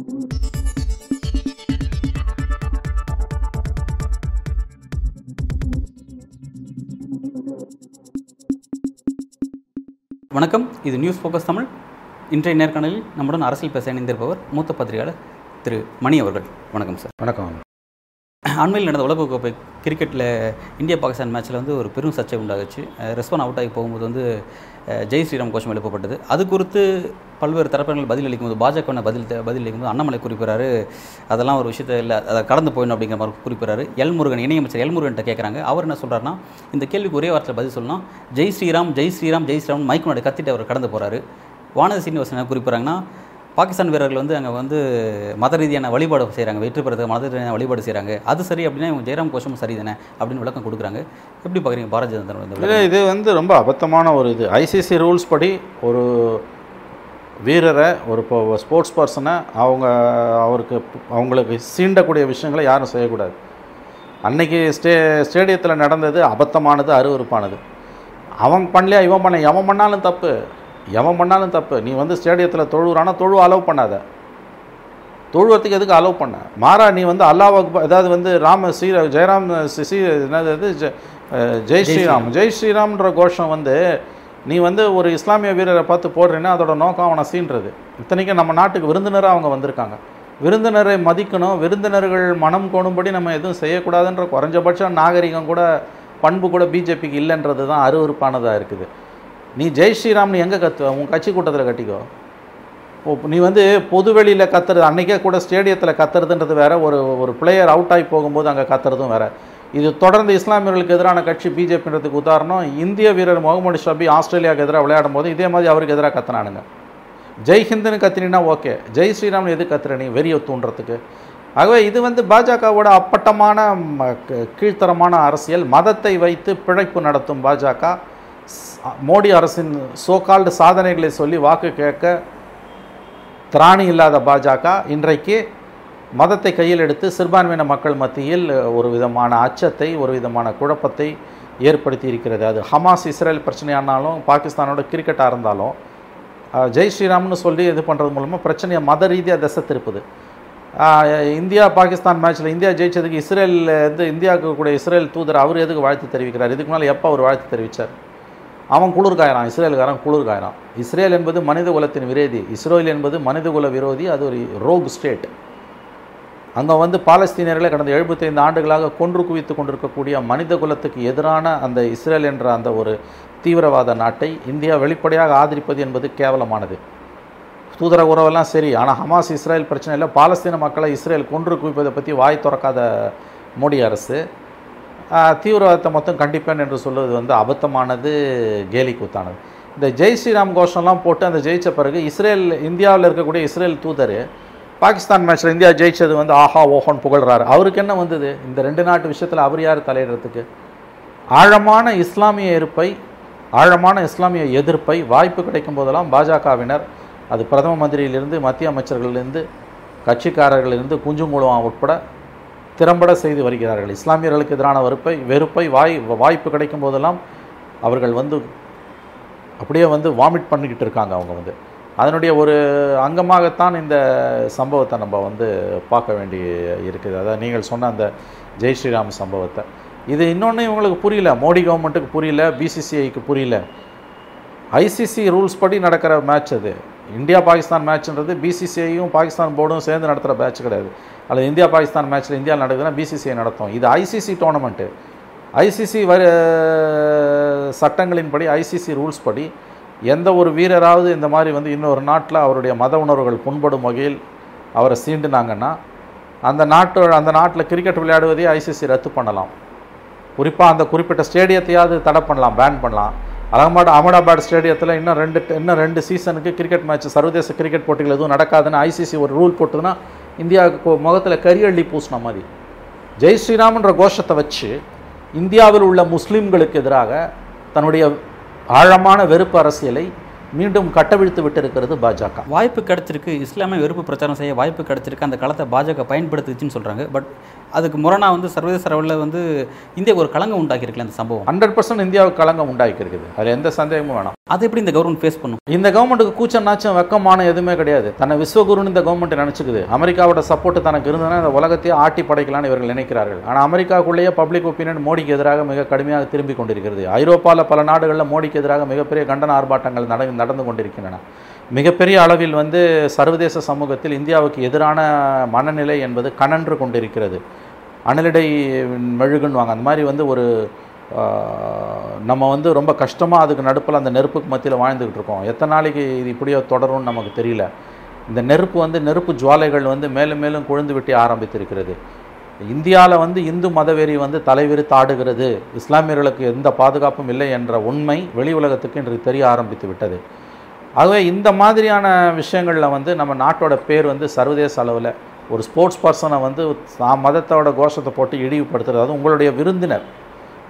வணக்கம். இது news focus Tamil இன்றைய நேர்காணலில் நம்முடன் அரசியல் பேச இணைந்திருப்பவர் மூத்த பத்திரிகையாளர் திரு மணி அவர்கள். வணக்கம் சார் வணக்கம். அண்மையில் நடந்த உலகக்கோப்பை கிரிக்கெட்டில் இந்தியா பாகிஸ்தான் மேட்ச்சில் வந்து ஒரு பெரும் சர்ச்சை உண்டாகுச்சு. அஹ் ரிஸ்வான் அவுட் ஆகி போகும்போது வந்து ஜெய் ஸ்ரீராம் கோஷம் எழுப்பப்பட்டது. அது குறித்து பல்வேறு தரப்பினர்கள் பதில் அளிக்கும்போது பாஜக பதில் பதில் அளிக்கும்போது அண்ணாமலை குறிப்பிறாரு அதெல்லாம் ஒரு விஷயத்த இல்லை அதை கடந்து போயிடணும் அப்படிங்கிற மாதிரி குறிப்பிறாரு எல் முருகன் இணையமைச்சர் எல் முருகன்ட்ட கேட்குறாங்க அவர் என்ன சொல்கிறாருன்னா இந்த கேள்விக்கு ஒரே வார்த்தையில் பதில் சொல்லணும் ஜெய் ஸ்ரீராம் ஜெய் ஸ்ரீராம் ஜெய் ஸ்ரீராம் மைக் கத்திட்டு அவர் கடந்து போகிறாரு வானதி சீனிவாசன் என்ன குறிப்பிட்றாங்கன்னா பாகிஸ்தான் வீரர்கள் வந்து அங்கே வந்து மத ரீதியான வழிபாடு செய்கிறாங்க வெற்றி பெறதுக்கு மத ரீதியான வழிபாடு செய்கிறாங்க அது சரி அப்படின்னா இவங்க ஜெயராம் கோஷம் சரி தானே அப்படின்னு விளக்கம் கொடுக்குறாங்க. எப்படி பார்க்குறீங்க பாரதிய ஜனதா இல்லை இது வந்து ரொம்ப அபத்தமான ஒரு இது. ஐசிசி ரூல்ஸ் படி ஒரு வீரரை ஒரு இப்போ ஸ்போர்ட்ஸ் பர்சனை அவங்க அவருக்கு அவங்களுக்கு சீண்டக்கூடிய விஷயங்களை யாரும் செய்யக்கூடாது. அன்னைக்கு ஸ்டே ஸ்டேடியத்தில் நடந்தது அபத்தமானது அருவருப்பானது. அவன் பண்ணலையா இவன் பண்ண எவன் பண்ணாலும் தப்பு. எவன் பண்ணாலும் தப்பு. நீ வந்து ஸ்டேடியத்தில் தொழுவுறானா தொழு அலோவ் பண்ணாத. தொழுவத்துக்கு எதுக்கு அலோவ் பண்ண? மாறா நீ வந்து அல்லாஹ் அதாவது வந்து ராம ஸ்ரீ ஜெயராம் சி என்னது ஜெய் ஸ்ரீராம். ஜெய் ஸ்ரீராம்ன்ற கோஷம் வந்து நீ வந்து ஒரு இஸ்லாமிய வீரரை பார்த்து போடுறேன்னா அதோட நோக்கம் அவனை சீன்றது. இத்தனைக்கும் நம்ம நாட்டுக்கு விருந்தினராக அவங்க வந்திருக்காங்க. விருந்தினரை மதிக்கணும். விருந்தினர்கள் மனம் கோணும்படி நம்ம எதுவும் செய்யக்கூடாதுன்ற குறைஞ்சபட்சம் நாகரிகம் கூட பண்பு கூட பிஜேபிக்கு இல்லைன்றது தான் அருவருப்பானதாக இருக்குது. நீ ஜெய் ஸ்ரீராம்னு எங்கே கத்துவ? உன் கட்சி கூட்டத்தில் கட்டிக்கோ. நீ வந்து பொதுவெளியில் கத்துறது அன்றைக்கே கூட ஸ்டேடியத்தில் கத்துறதுன்றது வேற ஒரு ஒரு பிளேயர் அவுட் ஆகி போகும்போது அங்கே கத்துறதும் வேற. இது தொடர்ந்து இஸ்லாமியர்களுக்கு எதிரான கட்சி பிஜேபின்றதுக்கு உதாரணம் இந்திய வீரர் முகமது ஷபி ஆஸ்திரேலியாவுக்கு எதிராக விளையாடும் போது இதே மாதிரி அவருக்கு எதிராக கத்துனானுங்க. ஜெய் ஹிந்துன்னு கத்தினா ஓகே. ஜெய் ஸ்ரீராம்னு எது கத்துற நீ வெறியை தூண்டுறதுக்கு? ஆகவே இது வந்து பாஜகவோட அப்பட்டமான ம, க- கீழ்த்தரமான அரசியல் மதத்தை வைத்து பிழைப்பு நடத்தும் பாஜக. மோடி அரசின் சோகால்டு சாதனைகளை சொல்லி வாக்கு கேட்க திராணி இல்லாத பாஜக இன்றைக்கு மதத்தை கையில் எடுத்து சிறுபான்மையின மக்கள் மத்தியில் ஒரு விதமான அச்சத்தை ஒரு விதமான குழப்பத்தை ஏற்படுத்தி இருக்கிறது. அது ஹமாஸ் இஸ்ரேல் பிரச்சனையானாலும் பாகிஸ்தானோட கிரிக்கெட்டாக இருந்தாலும் ஜெய் ஸ்ரீராம்னு சொல்லி இது பண்ணுறது மூலமாக பிரச்சனையை மத ரீதியாக திசை திருப்புது. இந்தியா பாகிஸ்தான் மேட்ச்சில் இந்தியா ஜெயிச்சதுக்கு இஸ்ரேல் வந்து இந்தியாவுக்கு கூட இஸ்ரேல் தூதர் அவர் எதுக்கு வாழ்த்து தெரிவிக்கிறார்? இதுக்கு மேலே எப்போ அவர் வாழ்த்து தெரிவித்தார் அவன் குளிர்காயிறான் இஸ்ரேலுக்காரன் குளிர்காயிறான். இஸ்ரேல் என்பது மனித குலத்தின் விரோதி இஸ்ரேல் என்பது மனிதகுல விரோதி அது ஒரு ரோக் ஸ்டேட். அங்கே வந்து பாலஸ்தீனியர்களை கடந்த 75 ஆண்டுகளாக கொன்று குவித்து கொண்டிருக்கக்கூடிய மனித குலத்துக்கு எதிரான அந்த இஸ்ரேல் என்ற அந்த ஒரு தீவிரவாத நாட்டை இந்தியா வெளிப்படையாக ஆதரிப்பது என்பது கேவலமானது. தூதர உறவெல்லாம் சரி ஆனால் ஹமாஸ் இஸ்ரேல் பிரச்சனை இல்லை பாலஸ்தீன மக்களை இஸ்ரேல் கொன்று குவிப்பதை பற்றி வாய் திறக்காத மோடி அரசு. தீவிரவாதத்தை மொத்தம் கண்டிப்பேன் என்று சொல்வது வந்து அபத்தமானது கேலி கூத்தானது. இந்த ஜெய் ஸ்ரீராம் கோஷம்லாம் போட்டு அந்த ஜெயிச்ச பிறகு இஸ்ரேல் இந்தியாவில் இருக்கக்கூடிய இஸ்ரேல் தூதர் பாகிஸ்தான் மேட்ச்சில் இந்தியா ஜெயிச்சது வந்து ஆஹா ஓஹோன்னு புகழ்றாரு. அவருக்கு என்ன வந்தது? இந்த ரெண்டு நாட்டு விஷயத்தில் அவர் யார் தலையிடுறதுக்கு? ஆழமான இஸ்லாமிய இருப்பை ஆழமான இஸ்லாமிய எதிர்ப்பை வாய்ப்பு கிடைக்கும் போதெல்லாம் பாஜகவினர் அது பிரதம மந்திரியிலிருந்து மத்திய அமைச்சர்களிலிருந்து கட்சிக்காரர்களிலிருந்து குஞ்சுங்குளம் உட்பட திறம்பட செய்து வருகிறார்கள். இஸ்லாமியர்களுக்கு எதிரான வெறுப்பை வெறுப்பை வாய் வாய்ப்பு கிடைக்கும் போதெல்லாம் அவர்கள் வந்து அப்படியே வந்து வாமிட் பண்ணிக்கிட்டு இருக்காங்க அவங்க வந்து. அதனுடைய ஒரு அங்கமாகத்தான் இந்த சம்பவத்தை நம்ம வந்து பார்க்க வேண்டி இருக்குது. அதாவது நீங்கள் சொன்ன அந்த ஜெய் ஸ்ரீராம் சம்பவத்தை. இது இன்னொன்று இவங்களுக்கு புரியல. மோடி கவர்மெண்ட்டுக்கு புரியல. பிசிசிஐக்கு புரியல. ஐசிசி ரூல்ஸ் படி நடக்கிற மேட்ச் அது. இந்தியா பாகிஸ்தான் மேட்ச்ன்றது பிசிசிஐயும் பாகிஸ்தான் போர்டும் சேர்ந்து நடத்துகிற மேட்ச் கிடையாது. அல்லது இந்தியா பாகிஸ்தான் மேட்ச்சில் இந்தியாவில் நடக்குதுன்னா பிசிசிஐ நடத்தும். இது ஐசிசி டோர்னமெண்ட்டு ஐசிசி வரி சட்டங்களின்படி ஐசிசி ரூல்ஸ் படி எந்த ஒரு வீரராவது இந்த மாதிரி வந்து இன்னொரு நாட்டில் அவருடைய மத உணர்வுகள் புண்படும் வகையில் அவரை சீண்டுனாங்கன்னா அந்த நாட்டு அந்த நாட்டில் கிரிக்கெட் விளையாடுவதே ஐசிசி ரத்து பண்ணலாம். குறிப்பாக அந்த குறிப்பிட்ட ஸ்டேடியத்தையாவது தடை பண்ணலாம் பேன் பண்ணலாம். அலகாபாத் அகமதாபாத் ஸ்டேடியத்தில் இன்னும் ரெண்டு இன்னும் ரெண்டு சீசனுக்கு கிரிக்கெட் மேட்ச் சர்வதேச கிரிக்கெட் போட்டிகள் எதுவும் நடக்காதுன்னு ஐசிசி ஒரு ரூல் போட்டுதுன்னா இந்தியாவுக்கு முகத்தில் கரியள்ளி பூசின மாதிரி. ஜெய் ஸ்ரீராம்ன்ற கோஷத்தை வச்சு இந்தியாவில் உள்ள முஸ்லீம்களுக்கு எதிராக தன்னுடைய ஆழமான வெறுப்பு அரசியலை மீண்டும் கட்டவிழ்த்து விட்டிருக்கிறது பாஜக. வாய்ப்பு கிடைச்சிருக்கு. இஸ்லாமிய வெறுப்பு பிரச்சாரம் செய்ய வாய்ப்பு கிடைச்சிருக்கு. அந்த காலத்தை பாஜக பயன்படுத்துச்சுன்னு சொல்கிறாங்க பட் அதுக்கு முரணா வந்து சர்வதேச அளவில் வந்து இந்தியாவுக்கு ஒரு களங்கம் உண்டாக்கியிருக்கல அந்த சம்பவம். ஹண்ட்ரட் பர்சன்ட் இந்தியாவுக்கு களங்கம் உண்டாக்கி இருக்குது அதில் எந்த சந்தேகமும் வேணாம். அதை எப்படி இந்த கவர்மெண்ட் ஃபேஸ் பண்ணும்? இந்த கவர்மெண்ட்டுக்கு கூச்சம் நாச்சம் வெக்கமான எதுவுமே கிடையாது. தன்னை விஸ்வகுருன்னு இந்த கவர்மெண்ட் நினச்சிக்குது. அமெரிக்காவோட சப்போர்ட் தனக்கு இருந்ததுன்னா இந்த உலகத்தையே ஆட்டி படைக்கலாம்னு இவர்கள் நினைக்கிறார்கள். ஆனால் அமெரிக்காவுக்குள்ளேயே பப்ளிக் ஒப்பீனியன் மோடிக்கு எதிராக மிக கடுமையாக திரும்பி கொண்டிருக்கிறது. ஐரோப்பாவில் பல நாடுகளில் மோடிக்கு எதிராக மிகப்பெரிய கண்டன ஆர்ப்பாட்டங்கள் நட நடந்து கொண்டிருக்கின்றன. மிகப்பெரிய அளவில் வந்து சர்வதேச சமூகத்தில் இந்தியாவுக்கு எதிரான மனநிலை என்பது கனன்று கொண்டிருக்கிறது. அனலிடை மெழுகுன்னுவாங்க அந்த மாதிரி வந்து ஒரு நம்ம வந்து ரொம்ப கஷ்டமாக அதுக்கு நடுப்பில் அந்த நெருப்புக்கு மத்தியில் வாழ்ந்துக்கிட்டு இருக்கோம். எத்தனை நாளைக்கு இது இப்படியோ தொடரும்னு நமக்கு தெரியல. இந்த நெருப்பு வந்து நெருப்பு ஜுவாலைகள் வந்து மேலும் மேலும் கொழுந்து விட்டு ஆரம்பித்திருக்கிறது. இந்தியாவில் வந்து இந்து மதவெறி வந்து தலைவிரித்து ஆடுகிறது. இஸ்லாமியர்களுக்கு எந்த பாதுகாப்பும் இல்லை என்ற உண்மை வெளி உலகத்துக்கு இன்று தெரிய ஆரம்பித்து விட்டது. ஆகவே இந்த மாதிரியான விஷயங்களில் வந்து நம்ம நாட்டோட பேர் வந்து சர்வதேச அளவில் ஒரு ஸ்போர்ட்ஸ் பர்சனை வந்து தான் மதத்தோட கோஷத்தை போட்டு இழிவுபடுத்துறது. அது உங்களுடைய விருந்தினர்.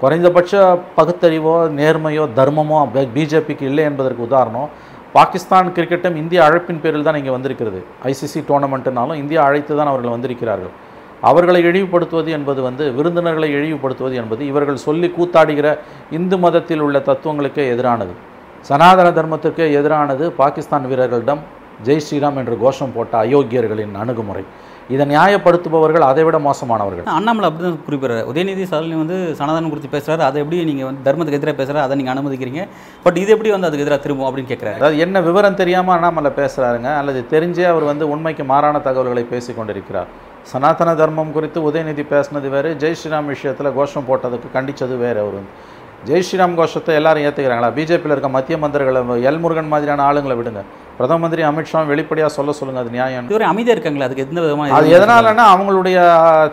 குறைந்தபட்ச பகுத்தறிவோ நேர்மையோ தர்மமோ பிஜேபிக்கு இல்லை என்பதற்கு உதாரணம். பாகிஸ்தான் கிரிக்கெட்டும் இந்திய அழைப்பின் பேரில் தான் இங்கே வந்திருக்கிறது. ஐசிசி டோர்னமெண்ட்டுனாலும் இந்தியா அழைத்து தான் அவர்கள் வந்திருக்கிறார்கள். அவர்களை இழிவுபடுத்துவது என்பது வந்து விருந்தினர்களை இழிவுபடுத்துவது என்பது இவர்கள் சொல்லி கூத்தாடுகிற இந்து மதத்தில் உள்ள தத்துவங்களுக்கே எதிரானது. சனாதன தர்மத்திற்கே எதிரானது பாகிஸ்தான் வீரர்களிடம் ஜெய் ஸ்ரீராம் என்று கோஷம் போட்ட அயோக்கியர்களின் அணுகுமுறை. இதை நியாயப்படுத்துபவர்கள் அதைவிட மோசமானவர்கள். அண்ணாமலை அப்படி தான் குறிப்பிடுறாரு உதயநிதி ஸ்டாலின் வந்து சனாதனம் குறித்து பேசுறாரு. அதை எப்படி நீங்கள் வந்து தர்மத்துக்கு எதிராக பேசுறாரு? அதை நீங்கள் அனுமதிக்கிறீங்க. பட் இது எப்படி வந்து அதுக்கு எதிராக திரும்பும் அப்படின்னு கேட்குறாரு அதாவது என்ன விவரம் தெரியாமல் அண்ணாமலை பேசுகிறாருங்க அல்லது தெரிஞ்சே அவர் வந்து உண்மைக்கு மாறான தகவல்களை பேசி கொண்டிருக்கிறார். சனாதன தர்மம் குறித்து உதயநிதி பேசினது வேறு. ஜெய் ஸ்ரீராம் விஷயத்தில் கோஷம் போட்டதுக்கு கண்டித்தது வேறு. அவர் வந்து ஜெய் ஸ்ரீராம் கோஷத்தை எல்லாரும் ஏற்றுக்கிறாங்களா பிஜேபியில் இருக்க மத்திய மந்திரிகளை எல் முருகன் மாதிரியான ஆளுங்களை விடுங்க. பிரதம மந்திரி அமித்ஷா வெளிப்படையாக சொல்ல சொல்லுங்கள் அது நியாயம். இதுவரை அமைதியாக இருக்காங்களே? அதுக்கு எந்த விதமாக அது எதனாலன்னா அவங்களுடைய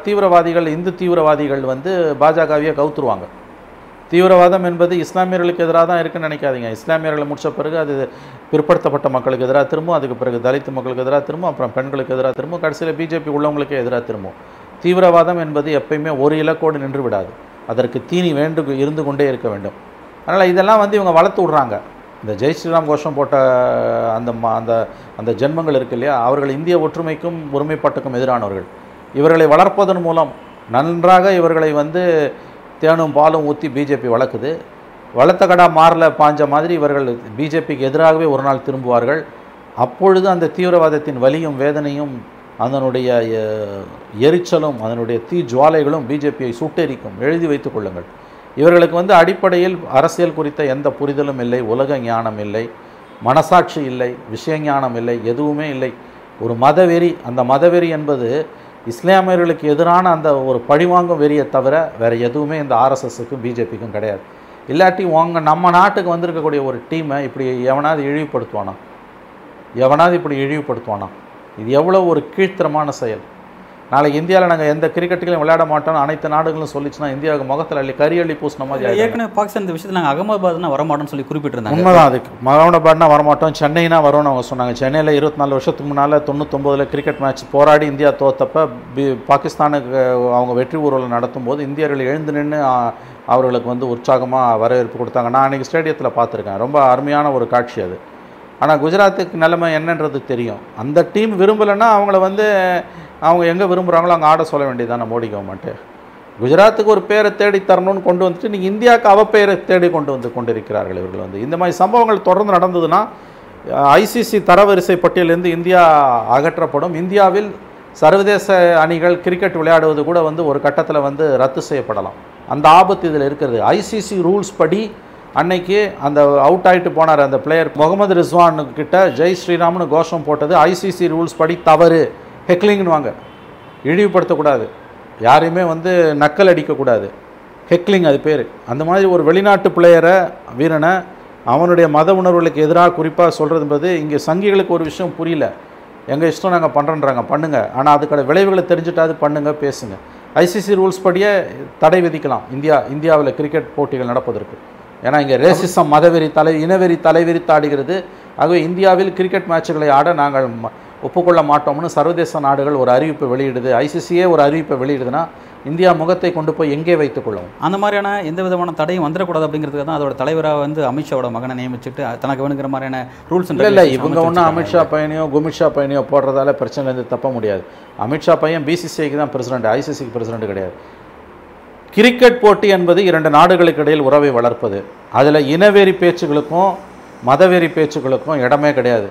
தீவிரவாதிகள் இந்து தீவிரவாதிகள் வந்து பாஜகவையே கவுத்துருவாங்க. தீவிரவாதம் என்பது இஸ்லாமியர்களுக்கு எதிராக தான் இருக்குன்னு நினைக்காதீங்க. இஸ்லாமியர்களை முடிச்ச பிறகு அது பிற்படுத்தப்பட்ட மக்களுக்கு எதிராக திரும்பும் அதுக்கு பிறகு தலித் மக்களுக்கு எதிராக திரும்பும் அப்புறம் பெண்களுக்கு எதிராக திரும்பும் கடைசியில் பிஜேபி உள்ளவங்களுக்கே எதிராக திரும்பும். தீவிரவாதம் என்பது எப்பயுமே ஒரு இலக்கோடு நின்று விடாது. அதற்கு தீனி வேண்டு இருந்து கொண்டே இருக்க வேண்டும். அதனால் இதெல்லாம் வந்து இவங்க வளர்த்து விட்றாங்க. இந்த ஜெய் ஸ்ரீராம் கோஷம் போட்ட அந்த அந்த அந்த ஜென்மங்கள் இருக்கு இல்லையா? அவர்கள் இந்திய ஒற்றுமைக்கும் ஒருமைப்பாட்டுக்கும் எதிரானவர்கள். இவர்களை வளர்ப்பதன் மூலம் நன்றாக இவர்களை வந்து தேனும் பாலும் ஊற்றி பிஜேபி வளர்க்குது. வளர்த்த கடா மாறல பாஞ்ச மாதிரி இவர்கள் பிஜேபிக்கு எதிராகவே ஒரு நாள் திரும்புவார்கள். அப்பொழுது அந்த தீவிரவாதத்தின் வலியும் வேதனையும் அதனுடைய எரிச்சலும் அதனுடைய தீ ஜுவாலைகளும் பிஜேபியை சுட்டெரிக்கும். எழுதி வைத்துக் கொள்ளுங்கள். இவர்களுக்கு வந்து அடிப்படையில் அரசியல் குறித்த எந்த புரிதலும் இல்லை உலக ஞானம் இல்லை மனசாட்சி இல்லை விஷய ஞானம் இல்லை எதுவுமே இல்லை. ஒரு மதவெறி அந்த மதவெறி என்பது இஸ்லாமியர்களுக்கு எதிரான அந்த ஒரு பழிவாங்கும் வெறியை தவிர வேறு எதுவுமே இந்த ஆர்எஸ்எஸுக்கும் பிஜேபிக்கும் கிடையாது. இல்லாட்டி உங்க நம்ம நாட்டுக்கு வந்திருக்கக்கூடிய ஒரு டீமை இப்படி எவனாவது இழிவுபடுத்துவானா? எவனாவது இப்படி இழிவுபடுத்துவானா? இது எவ்வளோ ஒரு கீழ்த்தரமான செயல். நாளைக்கு இந்தியாவில் நாங்கள் எந்த கிரிக்கெட்டுகளையும் விளையாட மாட்டோம்னு அனைத்து நாடுகளும் சொல்லிச்சுன்னா இந்தியாவுக்கு முகத்தில் அள்ளி கறி அள்ளி பூசின மாதிரி. ஏற்கனவே பாகிஸ்தான் இந்த விஷயத்தில் நாங்கள் அகமதாபாத்னா வரமாட்டோம்னு சொல்லி குறிப்பிட்டிருந்தாங்க. உண்மைதான் அதுக்கு மகவனபாட்னா வரமாட்டோம் சென்னைனா வரும்னு அவங்க சொன்னாங்க. சென்னையில் இருபத்தி நாலு வருஷத்துக்கு முன்னால் தொண்ணூத்தொம்போதில் கிரிக்கெட் மேட்ச் போராடி இந்தியா தோத்தப்ப பி பாகிஸ்தானுக்கு அவங்க வெற்றி ஊர்வலம் நடத்தும் போது இந்தியர்கள் எழுந்து நின்று அவர்களுக்கு வந்து உற்சாகமாக வரவேற்பு கொடுத்தாங்க. நான் அன்றைக்கி ஸ்டேடியத்தில் பார்த்துருக்கேன். ரொம்ப அருமையான ஒரு காட்சி அது. ஆனால் குஜராத்துக்கு நிலைமை என்னன்றது தெரியும். அந்த டீம் விரும்பலைன்னா அவங்கள வந்து அவங்க எங்கே விரும்புகிறாங்களோ அங்கே ஆட சொல்ல வேண்டியதான மோடி கவர்மெண்ட்டு குஜராத்துக்கு ஒரு பேரை தேடி தரணும்னு கொண்டு வந்துட்டு நீங்கள் இந்தியாவுக்கு அவ பேரை தேடி கொண்டு வந்து கொண்டிருக்கிறார்கள் இவர்கள் வந்து. இந்த மாதிரி சம்பவங்கள் தொடர்ந்து நடந்ததுன்னா ஐசிசி தரவரிசை பட்டியலிருந்து இந்தியா அகற்றப்படும். இந்தியாவில் சர்வதேச அணிகள் கிரிக்கெட் விளையாடுவது கூட வந்து ஒரு கட்டத்தில் வந்து ரத்து செய்யப்படலாம். அந்த ஆபத்து இதில் இருக்கிறது. ஐசிசி ரூல்ஸ் படி அன்னைக்கு அந்த அவுட் ஆகிட்டு போனார் அந்த பிளேயர் முகமது ரிஸ்வான் கிட்ட ஜெய் ஸ்ரீராம்னு கோஷம் போட்டது ஐசிசி ரூல்ஸ் படி தவறு. ஹெக்லிங்னு வாங்க. இழிவுபடுத்தக்கூடாது. யாரையுமே வந்து நக்கல் அடிக்கக்கூடாது. ஹெக்லிங் அது பேர். அந்த மாதிரி ஒரு வெளிநாட்டு பிளேயரை வீரனை அவனுடைய மத உணர்வுகளுக்கு எதிராக குறிப்பாக சொல்கிறதுன்றது இங்கே சங்கிகளுக்கு ஒரு விஷயம் புரியல. எங்கள் இஷ்டம் நாங்கள் பண்ணுறன்றாங்க பண்ணுங்கள் ஆனால் அதுக்கான விளைவுகளை தெரிஞ்சுட்டாது பண்ணுங்கள் பேசுங்க. ஐசிசி ரூல்ஸ் படியே தடை விதிக்கலாம். இந்தியா இந்தியாவில் கிரிக்கெட் போட்டிகள் நடப்பதற்கு. ஏன்னா இங்கே ரேசிசம் மதவெறி தலை இனவெறி தலைவிரித்து ஆடுகிறது. ஆகவே இந்தியாவில் கிரிக்கெட் மேட்சுகளை ஆட நாங்கள் ஒப்புக்கொள்ள மாட்டோம்னு சர்வதேச நாடுகள் ஒரு அறிவிப்பை வெளியிடுது. ஐசிசியே ஒரு அறிவிப்பை வெளியிடுதுன்னா இந்தியா முகத்தை கொண்டு போய் எங்கே வைத்துக் கொள்ளும்? அந்த மாதிரியான எந்த விதமான தடையும் வந்துடக்கூடாது அப்படிங்கிறதுக்கு தான் அதோட தலைவராக வந்து அமித்ஷாவோட மகனை நியமிச்சுட்டு தனக்கு வேணுங்கிற மாதிரியான ரூல்ஸ் இல்லை இல்லை இவங்க ஒன்றும் அமித்ஷா பையனையோ குமித்ஷா பையனையோ போடுறதால பிரச்சனைலேருந்து தப்ப முடியாது. அமித்ஷா பையன் பிசிசிஐக்கு தான் பிரசிடென்ட் ஐசிசிக்கு பிரசிடென்ட் கிடையாது. கிரிக்கெட் போட்டி என்பது இரண்டு நாடுகளுக்கு இடையில் உறவை வளர்ப்பது. அதில் இனவெறி பேச்சுகளுக்கும் மதவெறி பேச்சுகளுக்கும் இடமே கிடையாது.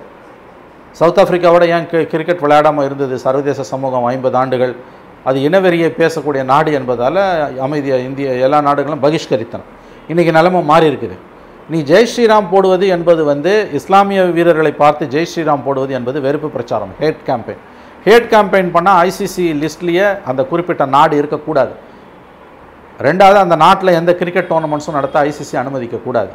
சவுத் ஆஃப்ரிக்காவோட ஏன் கி- கிரிக்கெட் விளையாடாமல் இருந்தது? சர்வதேச சமூகம் ஐம்பது ஆண்டுகள். அது இனவெறியை பேசக்கூடிய நாடு என்பதால் அமைதியை இந்திய எல்லா நாடுகளும் பகிஷ்கரித்தன. இன்றைக்கி நிலமை மாறி இருக்குது. நீ ஜெய் ஸ்ரீராம் போடுவது என்பது வந்து இஸ்லாமிய வீரர்களை பார்த்து ஜெய் ஸ்ரீராம் போடுவது என்பது வெறுப்பு பிரச்சாரம் ஹேட் கேம்பெயின். ஹேட் கேம்பெயின் பண்ணால் ஐசிசி லிஸ்ட்லேயே அந்த குறிப்பிட்ட நாடு இருக்கக்கூடாது. ரெண்டாவது அந்த நாட்டில் எந்த கிரிக்கெட் டோர்னமெண்ட்ஸும் நடத்த ஐசிசி அனுமதிக்கக்கூடாது.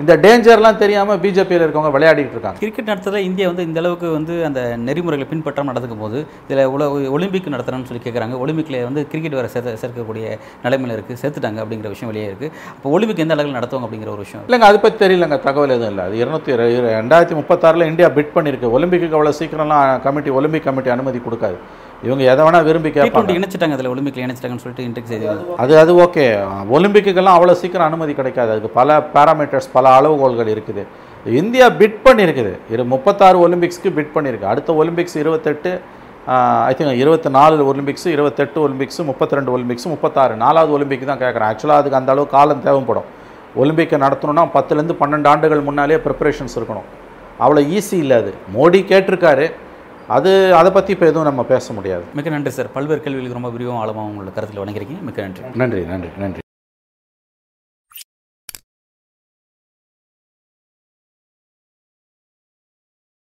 இந்த டேஞ்சர்லாம் தெரியாமல் பிஜேபியில் இருக்கவங்க விளையாடிட்டு இருக்காங்க. கிரிக்கெட் நடத்துறதுல இந்தியா வந்து இந்த அளவுக்கு வந்து அந்த நெறிமுறைகளை பின்பற்றாமல் நடந்துக்கும் போது இதில் உல ஒலிம்பிக் நடத்துறேன்னு சொல்லி கேட்குறாங்க ஒலிம்பிக்கில் வந்து கிரிக்கெட் வேறு சேர்த்து சேர்க்கக்கூடிய நிலைமையில் இருக்குது சேர்த்துட்டாங்க அப்படிங்கிற விஷயம் வெளியே இருக்குது அப்போ ஒலிம்பிக் எந்த அளவில் நடத்துவாங்க அப்படிங்கிற ஒரு விஷயம்? இல்லைங்க அதை பற்றி தெரியலங்க. தகவல் எதுவும் இல்லை. அது இருநூத்தி ரெண்டாயிரத்தி முப்பத்தாறில் இந்தியா பிட் பண்ணியிருக்கு ஒலிம்பிக்கு அவ்வளோ சீக்கிரம்லாம் கமிட்டி ஒலிம்பிக் கமிட்டி அனுமதி கொடுக்காது. இவங்க எதை வேணால் விரும்பி கேட்பாங்க. இணைச்சிட்டாங்க அதில் ஒலிம்பிக்கில் இணைச்சிட்டாங்கன்னு சொல்லிட்டு இன்றைக்கு செய்தி. அது அது ஓகே. ஒலிம்பிக்குக்கெல்லாம் அவ்வளோ சீக்கிரம் அனுமதி கிடைக்காது. அதுக்கு பல பேராமீட்டர்ஸ் பல அளவுகோல்கள் இருக்குது. இந்தியா பிட் பண்ணியிருக்குது. இரு முப்பத்தாறு ஒலிம்பிக்ஸ்க்கு பிட் பண்ணியிருக்கு. அடுத்த ஒலிம்பிக்ஸ் இருபத்தெட்டு ஐ திங்க் இருபத்தி நாலு ஒலிம்பிக்ஸ் இருபத்தெட்டு ஒலிம்பிக்ஸ் முப்பத்தி ரெண்டு ஒலிம்பிக்ஸ் முப்பத்தாறு நாலாவது ஒலிம்பிக் தான் கேட்குறேன். ஆக்சுவலாக அதுக்கு அந்த அளவு காலம் தேவைப்படும். ஒலிம்பிக்கை நடத்தணும்னா பத்துலேருந்து பன்னெண்டு ஆண்டுகள் முன்னாலே ப்ரிப்பரேஷன்ஸ் இருக்கணும். அவ்வளோ ஈஸி இல்லை அது. மோடி கேட்டிருக்காரு. அது அதை பற்றி இப்போ எதுவும் நம்ம பேச முடியாது. மிக்க நன்றி சார். பல்வேறு கேள்விகளுக்கு ரொம்ப விரிவாகவும் ஆழமாக உங்களோட கருத்தில் வணங்கிருக்கீங்க மிக்க நன்றி. நன்றி நன்றி நன்றி.